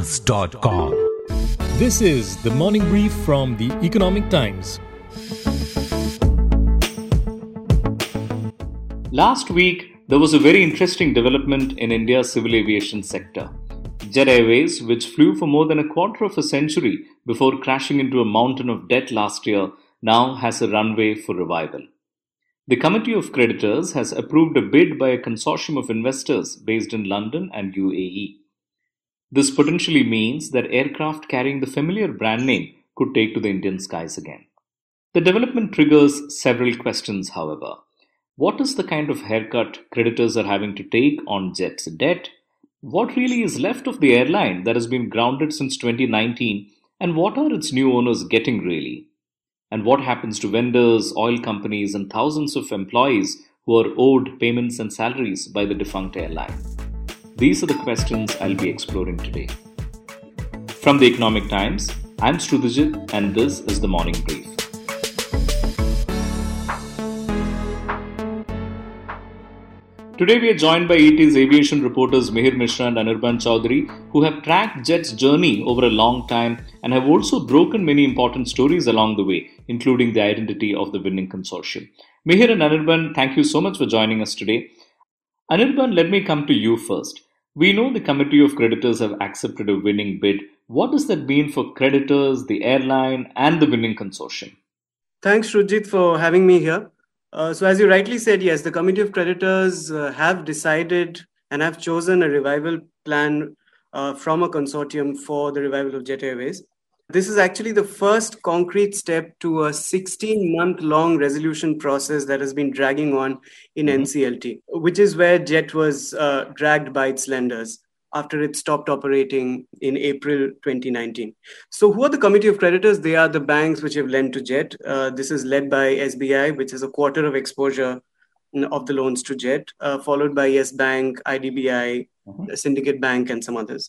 Aircast.com. This is the morning brief from the Economic Times. Last week, there was a very interesting development in India's civil aviation sector. Jet Airways, which flew for more than a quarter of a century before crashing into a mountain of debt last year, now has a runway for revival. The Committee of Creditors has approved a bid by a consortium of investors based in London and UAE. This potentially means that aircraft carrying the familiar brand name could take to the Indian skies again. The development triggers several questions, however. What is the kind of haircut creditors are having to take on Jet's debt? What really is left of the airline that has been grounded since 2019, and what are its new owners getting really? And what happens to vendors, oil companies, and thousands of employees who are owed payments and salaries by the defunct airline? These are the questions I'll be exploring today. From the Economic Times, I'm Shrutijit and this is the Morning Brief. Today we are joined by ET's aviation reporters Mihir Mishra and Anirban Chaudhary, who have tracked Jet's journey over a long time and have also broken many important stories along the way, including the identity of the winning consortium. Mihir and Anirban, thank you so much for joining us today. Anirban, let me come to you first. We know the committee of creditors have accepted a winning bid. What does that mean for creditors, the airline, and the winning consortium? Thanks, Rujit, for having me here. Uh, so, as you rightly said, yes, the committee of creditors uh, have decided and have chosen a revival plan uh, from a consortium for the revival of Jet Airways. This is actually the first concrete step to a 16 month long resolution process that has been dragging on in mm-hmm. NCLT, which is where JET was uh, dragged by its lenders after it stopped operating in April 2019. So, who are the committee of creditors? They are the banks which have lent to JET. Uh, this is led by SBI, which is a quarter of exposure of the loans to JET, uh, followed by Yes Bank, IDBI, mm-hmm. Syndicate Bank, and some others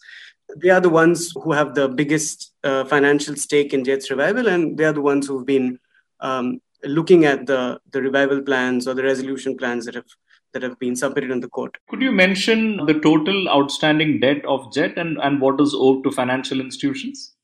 they are the ones who have the biggest uh, financial stake in Jet's revival, and they are the ones who've been um, looking at the the revival plans or the resolution plans that have that have been submitted in the court. Could you mention the total outstanding debt of Jet and, and what is owed to financial institutions?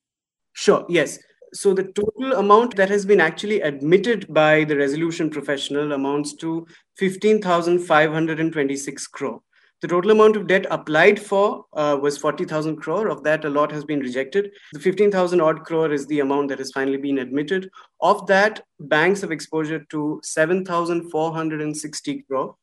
Sure, yes. So the total amount that has been actually admitted by the resolution professional amounts to 15,526 crore. The total amount of debt applied for uh, was 40,000 crore. Of that, a lot has been rejected. The 15,000 odd crore is the amount that has finally been admitted. Of that, banks have exposure to 7,460 crore.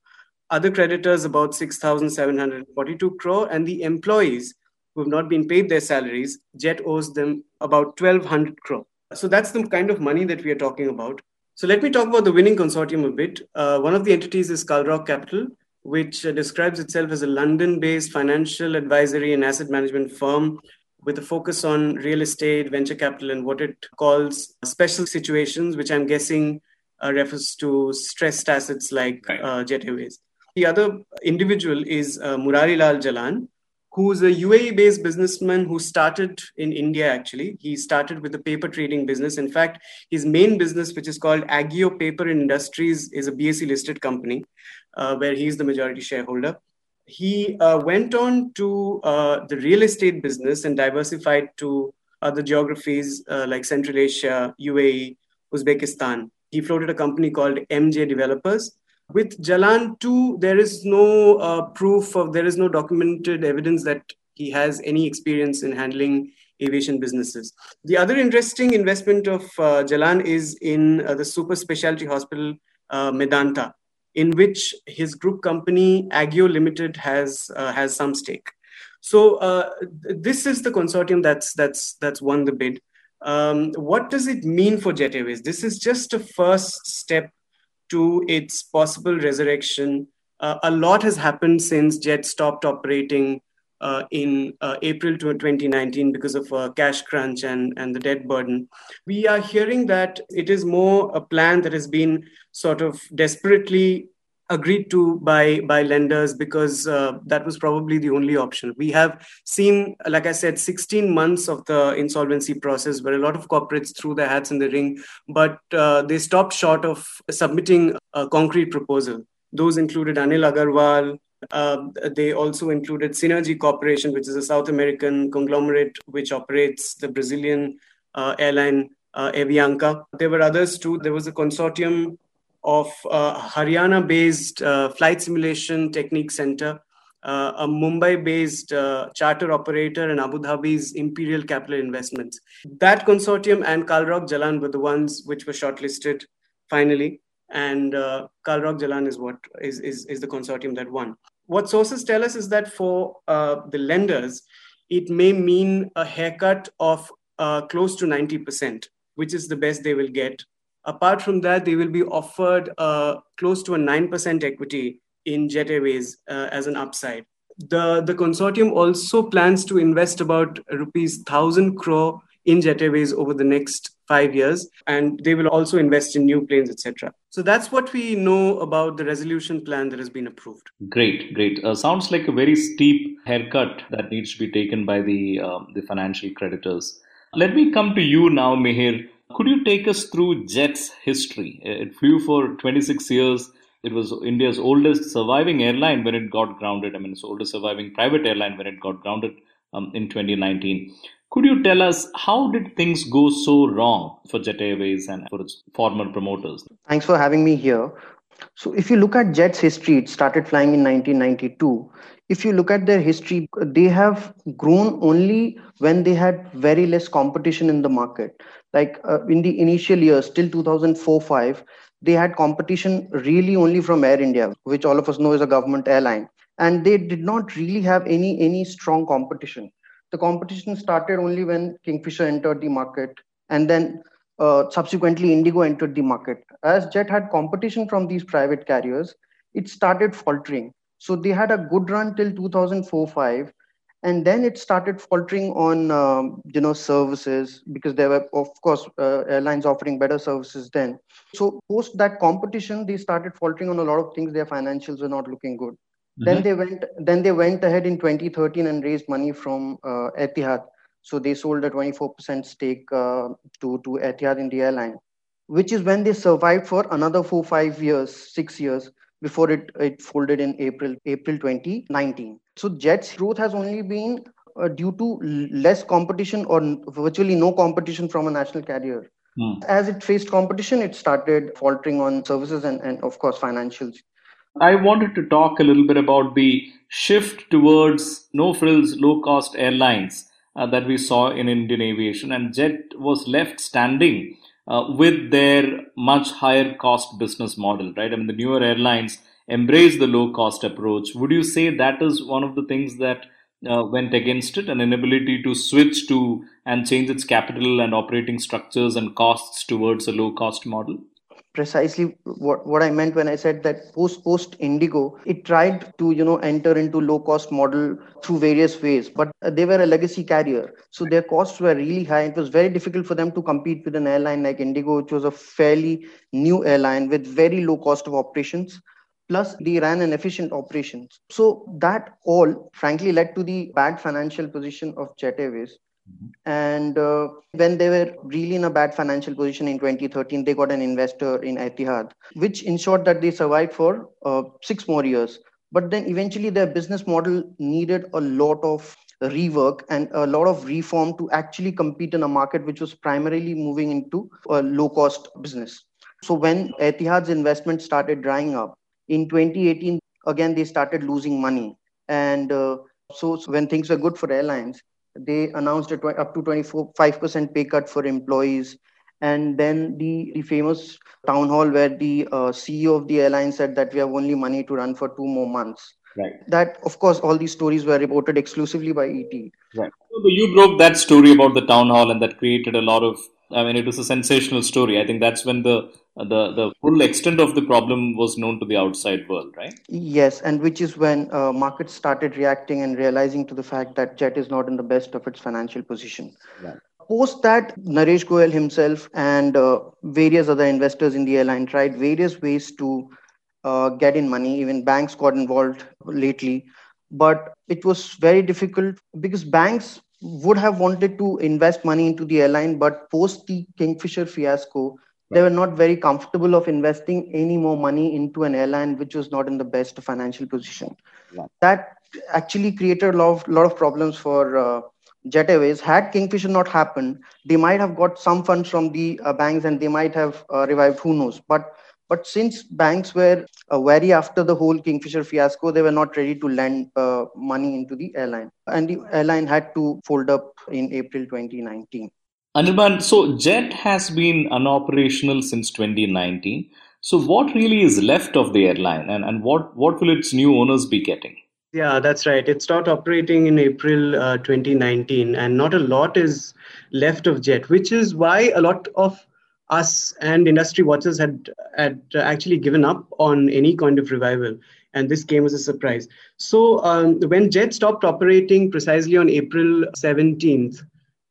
Other creditors, about 6,742 crore. And the employees who have not been paid their salaries, JET owes them about 1,200 crore. So that's the kind of money that we are talking about. So let me talk about the winning consortium a bit. Uh, one of the entities is Kalrock Capital which uh, describes itself as a London based financial advisory and asset management firm with a focus on real estate, venture capital, and what it calls special situations, which I'm guessing uh, refers to stressed assets like uh, Jet Airways. The other individual is uh, Murari Lal Jalan, who's a UAE based businessman who started in India actually. He started with a paper trading business. In fact, his main business, which is called Agio Paper Industries, is a BSE listed company uh, where he's the majority shareholder. He uh, went on to uh, the real estate business and diversified to other geographies uh, like Central Asia, UAE, Uzbekistan. He floated a company called MJ Developers. With Jalan too, there is no uh, proof of, there is no documented evidence that he has any experience in handling aviation businesses. The other interesting investment of uh, Jalan is in the super specialty hospital Medanta, in which his group company Agio Limited has uh, has some stake. So uh, this is the consortium that's that's that's won the bid. Um, what does it mean for Jet Airways? This is just a first step to its possible resurrection. Uh, a lot has happened since Jet stopped operating uh, in uh, April 2019 because of a cash crunch and, and the debt burden. We are hearing that it is more a plan that has been sort of desperately agreed to by by lenders because uh, that was probably the only option we have seen like i said 16 months of the insolvency process where a lot of corporates threw their hats in the ring but uh, they stopped short of submitting a concrete proposal those included anil agarwal Uh, they also included Synergy Corporation, which is a South American conglomerate which operates the Brazilian uh, airline uh, Avianca. There were others too. There was a consortium of uh, Haryana based uh, flight simulation technique center, uh, a Mumbai based charter operator, and Abu Dhabi's Imperial Capital Investments. That consortium and Kalrock Jalan were the ones which were shortlisted finally. And uh, Kalrock Jalan is what is, is, is the consortium that won. What sources tell us is that for uh, the lenders, it may mean a haircut of close to 90%, which is the best they will get Apart from that, they will be offered uh, close to a 9% equity in Jet Airways uh, as an upside. The, the consortium also plans to invest about rupees 1,000 crore in Jet Airways over the next five years, and they will also invest in new planes, etc. So that's what we know about the resolution plan that has been approved. Great, great. Uh, sounds like a very steep haircut that needs to be taken by the um, the financial creditors. Let me come to you now, Mihir. Could you take us through Jet's history? It flew for 26 years. It was India's oldest surviving airline when it got grounded. I mean, its oldest surviving private airline when it got grounded um, in 2019. Could you tell us how did things go so wrong for Jet Airways and for its former promoters? Thanks for having me here. So, if you look at Jet's history, it started flying in 1992. If you look at their history, they have grown only when they had very less competition in the market like uh, in the initial years till 2004 5 they had competition really only from air india which all of us know is a government airline and they did not really have any any strong competition the competition started only when kingfisher entered the market and then uh, subsequently indigo entered the market. As jet had competition from these private carriers it started faltering. So they had a good run till 2004 5 and then it started faltering on um, you know services because there were of course uh, airlines offering better services then. So post that competition they started faltering on a lot of things. Their financials were not looking good mm-hmm. then they went then they went ahead in 2013 and raised money from uh, etihad so they sold a 24% stake uh, to to etihad in the airline which is when they survived for another 4 5 years 6 years before it, it folded in April April 2019. So Jet's growth has only been uh, due to less competition or virtually no competition from a national carrier. Hmm. As it faced competition, it started faltering on services and, and of course financials. I wanted to talk a little bit about the shift towards no frills, low cost airlines uh, that we saw in Indian aviation, and Jet was left standing uh, with their much higher cost business model, right? I mean, the newer airlines embrace the low cost approach. Would you say that is one of the things that uh, went against it, an inability to switch to and change its capital and operating structures and costs towards a low cost model? Precisely what, what I meant when I said that post post Indigo, it tried to you know enter into low cost model through various ways, but they were a legacy carrier, so their costs were really high. It was very difficult for them to compete with an airline like Indigo, which was a fairly new airline with very low cost of operations. Plus, they ran an efficient operations. So that all, frankly, led to the bad financial position of Jet Airways. And uh, when they were really in a bad financial position in 2013, they got an investor in Etihad, which ensured that they survived for uh, six more years. But then eventually their business model needed a lot of rework and a lot of reform to actually compete in a market which was primarily moving into a low cost business. So when Etihad's investment started drying up in 2018, again they started losing money. And uh, so, so when things were good for airlines, they announced a tw- up to 25% pay cut for employees. And then the, the famous town hall where the uh, CEO of the airline said that we have only money to run for two more months. Right. That, of course, all these stories were reported exclusively by ET. Right. So you broke that story about the town hall, and that created a lot of. I mean, it was a sensational story. I think that's when the the the full extent of the problem was known to the outside world, right? Yes, and which is when uh, markets started reacting and realizing to the fact that Jet is not in the best of its financial position. Right. Post that, Naresh Goyal himself and uh, various other investors in the airline tried various ways to uh, get in money. Even banks got involved lately, but it was very difficult because banks would have wanted to invest money into the airline, but post the Kingfisher fiasco, they were not very comfortable of investing any more money into an airline which was not in the best financial position. Right. That actually created a lot of, lot of problems for uh, Jet Airways. Had Kingfisher not happened, they might have got some funds from the uh, banks and they might have uh, revived. Who knows? But but since banks were uh, wary after the whole Kingfisher fiasco, they were not ready to lend uh, money into the airline, and the airline had to fold up in April 2019. Anirban, so Jet has been unoperational since 2019. So what really is left of the airline, and, and what, what will its new owners be getting? Yeah, that's right. It started operating in April uh, 2019, and not a lot is left of Jet, which is why a lot of us and industry watchers had had actually given up on any kind of revival, and this came as a surprise. So um, when Jet stopped operating precisely on April 17th,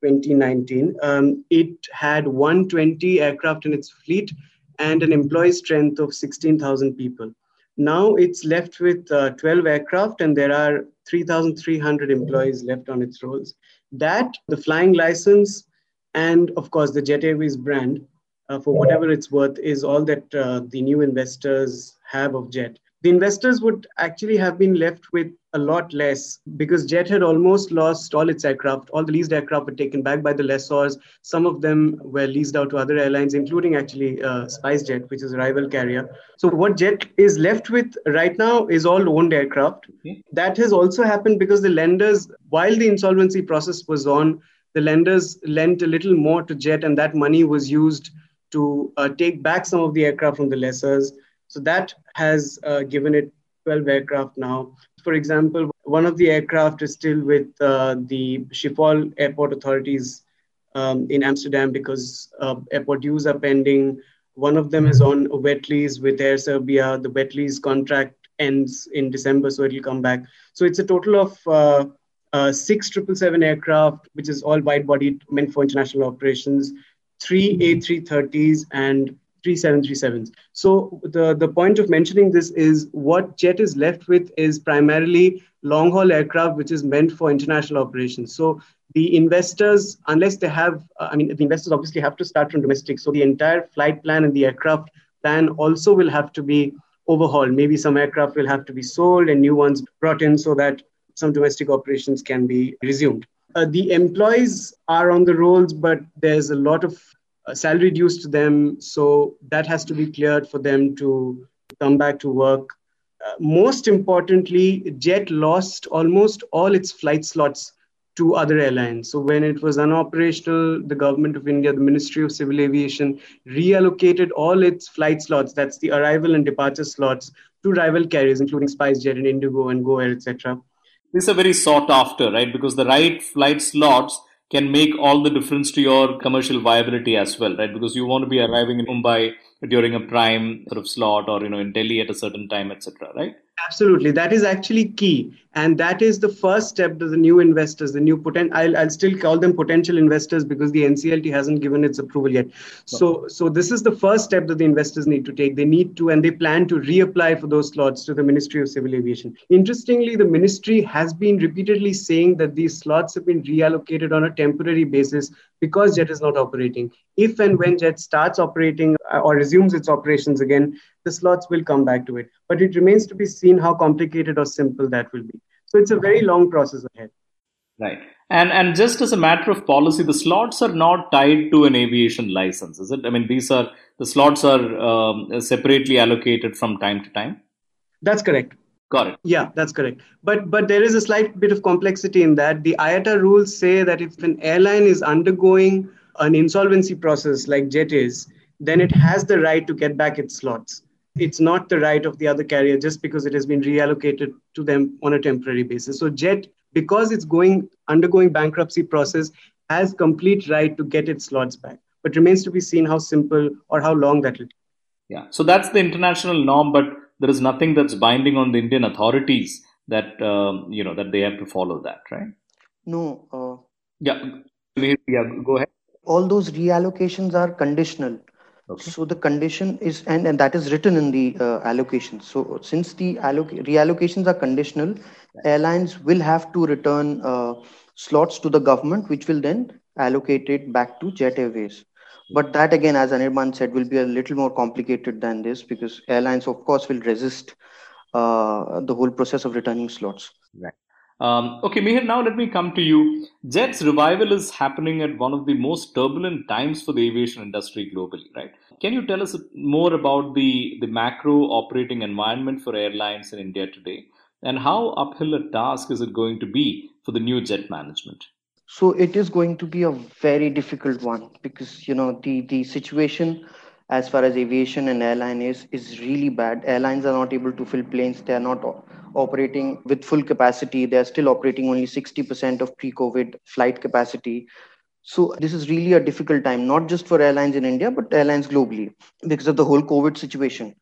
2019. Um, it had 120 aircraft in its fleet and an employee strength of 16,000 people. Now it's left with uh, 12 aircraft and there are 3,300 employees left on its rolls. That, the flying license, and of course the Jet Airways brand, uh, for whatever it's worth, is all that uh, the new investors have of Jet the investors would actually have been left with a lot less because Jet had almost lost all its aircraft. All the leased aircraft were taken back by the lessors. Some of them were leased out to other airlines, including actually uh, SpiceJet, which is a rival carrier. So, what Jet is left with right now is all owned aircraft. Okay. That has also happened because the lenders, while the insolvency process was on, the lenders lent a little more to Jet, and that money was used to uh, take back some of the aircraft from the lessors so that has uh, given it 12 aircraft now. For example, one of the aircraft is still with uh, the Schiphol airport authorities um, in Amsterdam because uh, airport dues are pending. One of them is on a wet lease with Air Serbia. The wet lease contract ends in December, so it'll come back. So it's a total of uh, uh, six 777 aircraft, which is all wide bodied, meant for international operations, three A330s, and three 737s. So the, the point of mentioning this is what Jet is left with is primarily long haul aircraft, which is meant for international operations. So the investors, unless they have, uh, I mean, the investors obviously have to start from domestic. So the entire flight plan and the aircraft plan also will have to be overhauled. Maybe some aircraft will have to be sold and new ones brought in so that some domestic operations can be resumed. Uh, the employees are on the rolls, but there's a lot of uh, salary dues to them. So that has to be cleared for them to come back to work. Uh, most importantly, Jet lost almost all its flight slots to other airlines. So when it was unoperational, the government of India, the Ministry of Civil Aviation, reallocated all its flight slots, that's the arrival and departure slots, to rival carriers, including SpiceJet and Indigo and GoAir, etc. These are very sought after, right? Because the right flight slots can make all the difference to your commercial viability as well, right? Because you want to be arriving in Mumbai during a prime sort of slot or, you know, in Delhi at a certain time, etc., right? Absolutely. That is actually key. And that is the first step to the new investors, the new potent I'll, I'll still call them potential investors because the NCLT hasn't given its approval yet. So so this is the first step that the investors need to take. They need to and they plan to reapply for those slots to the Ministry of Civil Aviation. Interestingly, the ministry has been repeatedly saying that these slots have been reallocated on a temporary basis because Jet is not operating. If and when Jet starts operating uh, or resumes its operations again, the slots will come back to it. But it remains to be seen how complicated or simple that will be. So it's a very long process ahead. Right. And and just as a matter of policy, the slots are not tied to an aviation license, is it? I mean, these are the slots are um, separately allocated from time to time. That's correct. Got it. Yeah, that's correct. But but there is a slight bit of complexity in that. The IATA rules say that if an airline is undergoing an insolvency process like Jet is, then it has the right to get back its slots it's not the right of the other carrier just because it has been reallocated to them on a temporary basis. So Jet, because it's going undergoing bankruptcy process, has complete right to get its slots back. But remains to be seen how simple or how long that will take. Yeah. So that's the international norm, but there is nothing that's binding on the Indian authorities that um, you know that they have to follow that, right? No. Uh, yeah. Yeah. Go ahead. All those reallocations are conditional. Okay. So the condition is, and, and that is written in the uh, allocation. So since the alloc- reallocations are conditional, airlines will have to return uh, slots to the government, which will then allocate it back to Jet Airways. But that again, as Anirban said, will be a little more complicated than this because airlines, of course, will resist uh, the whole process of returning slots. Right. Um, okay, Mihir, now let me come to you. Jet's revival is happening at one of the most turbulent times for the aviation industry globally, right? Can you tell us more about the, the macro operating environment for airlines in India today? And how uphill a task is it going to be for the new jet management? So it is going to be a very difficult one because you know the the situation as far as aviation and airline is is really bad. Airlines are not able to fill planes. They are not operating with full capacity. They are still operating only 60% of pre-COVID flight capacity. So this is really a difficult time, not just for airlines in India, but airlines globally because of the whole COVID situation.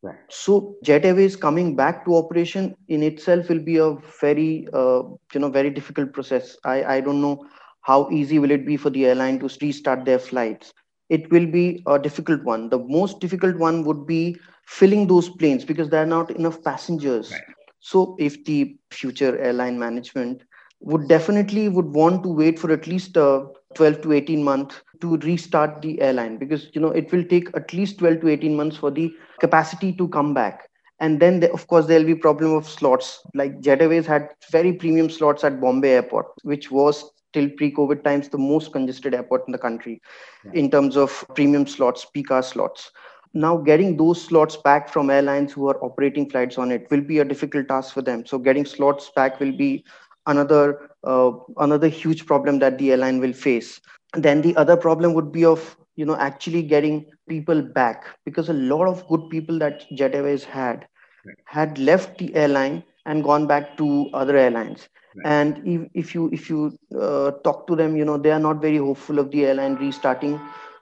Right. So Jet Airways coming back to operation in itself will be a very, uh, you know, very difficult process. I, I don't know how easy will it be for the airline to restart their flights. It will be a difficult one. The most difficult one would be filling those planes because there are not enough passengers. Right. So if the future airline management would definitely would want to wait for at least uh, 12 to 18 months to restart the airline because you know it will take at least 12 to 18 months for the capacity to come back. And then of course there'll be problem of slots. Like jet airways had very premium slots at bombay airport which was till pre-covid times the most congested airport in the country yeah. in terms of premium slots peak hour slots now getting those slots back from airlines who are operating flights on it will be a difficult task for them so getting slots back will be another uh, another huge problem that the airline will face then the other problem would be of you know actually getting people back because a lot of good people that jet airways had right. had left the airline and gone back to other airlines right. and if, if you if you uh, talk to them you know they are not very hopeful of the airline restarting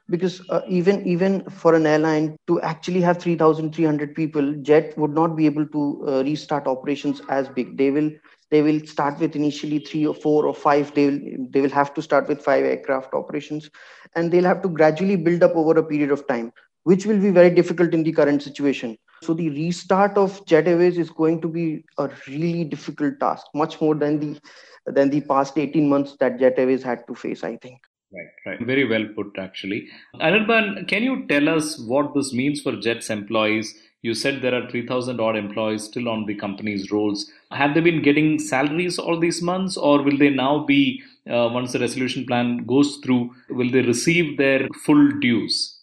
because uh, even even for an airline to actually have 3300 people jet would not be able to uh, restart operations as big. They will they will start with initially three or four or five. They will they will have to start with five aircraft operations and they'll have to gradually build up over a period of time which will be very difficult in the current situation. So the restart of jet airways is going to be a really difficult task much more than the than the past 18 months that jet airways had to face i think Right, right. Very well put, actually. Anirban, can you tell us what this means for Jet's employees? You said there are 3,000 odd employees still on the company's rolls. Have they been getting salaries all these months, or will they now be, uh, once the resolution plan goes through, will they receive their full dues?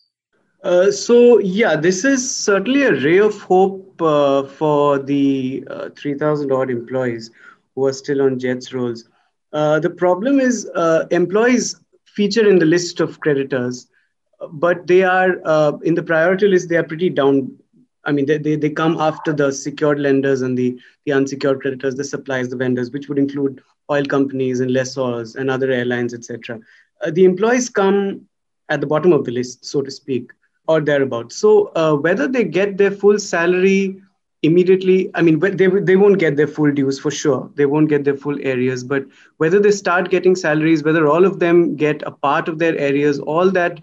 Uh, so, yeah, this is certainly a ray of hope uh, for the uh, 3,000 odd employees who are still on JET's rolls. Uh, the problem is uh, employees feature in the list of creditors, but they are uh, in the priority list. They are pretty down. I mean, they, they, they come after the secured lenders and the, the unsecured creditors, the suppliers, the vendors, which would include oil companies and lessors and other airlines, etc. Uh, the employees come at the bottom of the list, so to speak, or thereabouts. So uh, whether they get their full salary immediately i mean they, they won't get their full dues for sure. They won't get their full areas but whether they start getting salaries whether all of them get a part of their areas all that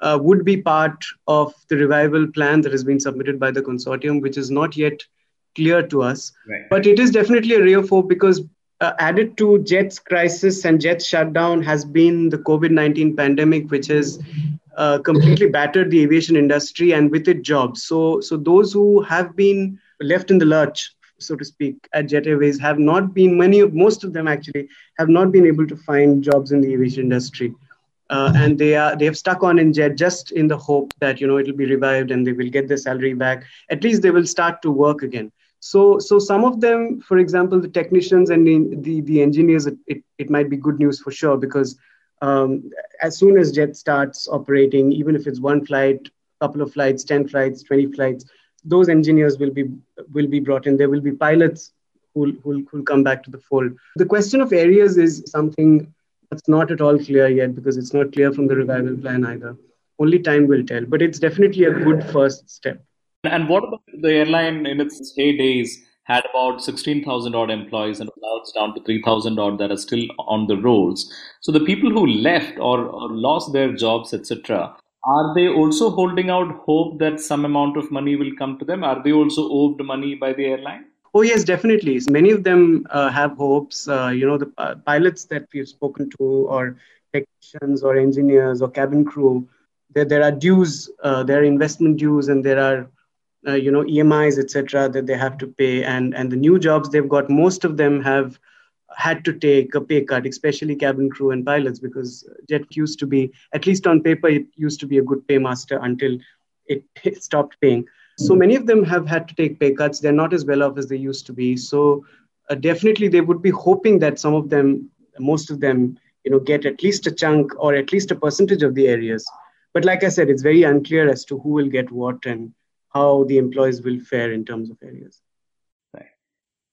uh, would be part of the revival plan that has been submitted by the consortium which is not yet clear to us. Right. but it is definitely a ray of hope because uh, added to jet's crisis and jet's shutdown has been the covid-19 pandemic which has uh, completely battered the aviation industry and with it jobs. So so those who have been left in the lurch, so to speak, at Jet Airways have not been, many of, most of them actually, have not been able to find jobs in the aviation industry. Uh, and they are they have stuck on in jet just in the hope that you know it'll be revived and they will get their salary back at least they will start to work again so so some of them for example the technicians and the the, engineers it, it, it, might be good news for sure because um, as soon as jet starts operating even if it's one flight couple of flights 10 flights 20 flights those engineers will be will be brought in. There will be pilots who will who'll come back to the fold. The question of areas is something that's not at all clear yet because it's not clear from the revival plan either. Only time will tell, but it's definitely a good first step. And what about the airline in its heydays had about 16,000 odd employees and now it's down to 3,000 odd that are still on the rolls. So the people who left or, or lost their jobs, etc., are they also holding out hope that some amount of money will come to them? Are they also owed money by the airline? Oh yes, definitely. Many of them uh, have hopes. Uh, you know, the uh, pilots that we've spoken to, or technicians, or engineers, or cabin crew, there, there are dues, uh, there are investment dues, and there are uh, you know EMIs, etc., that they have to pay. And and the new jobs they've got, most of them have had to take a pay cut, especially cabin crew and pilots, because jet used to be, at least on paper, it used to be a good paymaster until it, it stopped paying. So many of them have had to take pay cuts. They're not as well off as they used to be. So uh, definitely, they would be hoping that some of them, most of them, you know, get at least a chunk or at least a percentage of the areas. But like I said, it's very unclear as to who will get what and how the employees will fare in terms of areas.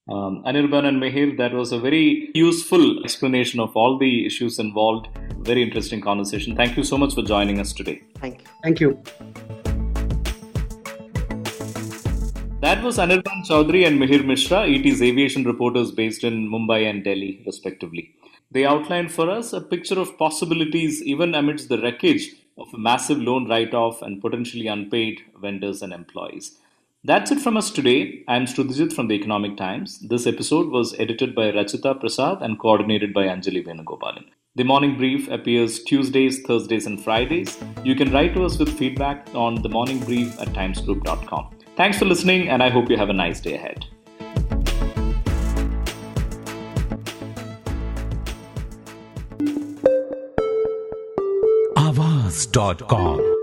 Right. Um, Anirban and Mihir, that was a very useful explanation of all the issues involved. Very interesting conversation. Thank you so much for joining us today. Thank you. Thank you. That was Anirban Chaudhary and Mihir Mishra, ET's aviation reporters based in Mumbai and Delhi, respectively. They outlined for us a picture of possibilities even amidst the wreckage of a massive loan write off and potentially unpaid vendors and employees. That's it from us today. I'm Shrutijit from the Economic Times. This episode was edited by Rachita Prasad and coordinated by Anjali Venugopalan. The morning brief appears Tuesdays, Thursdays, and Fridays. You can write to us with feedback on the morning brief at timesgroup.com. Thanks for listening, and I hope you have a nice day ahead. Avaz.com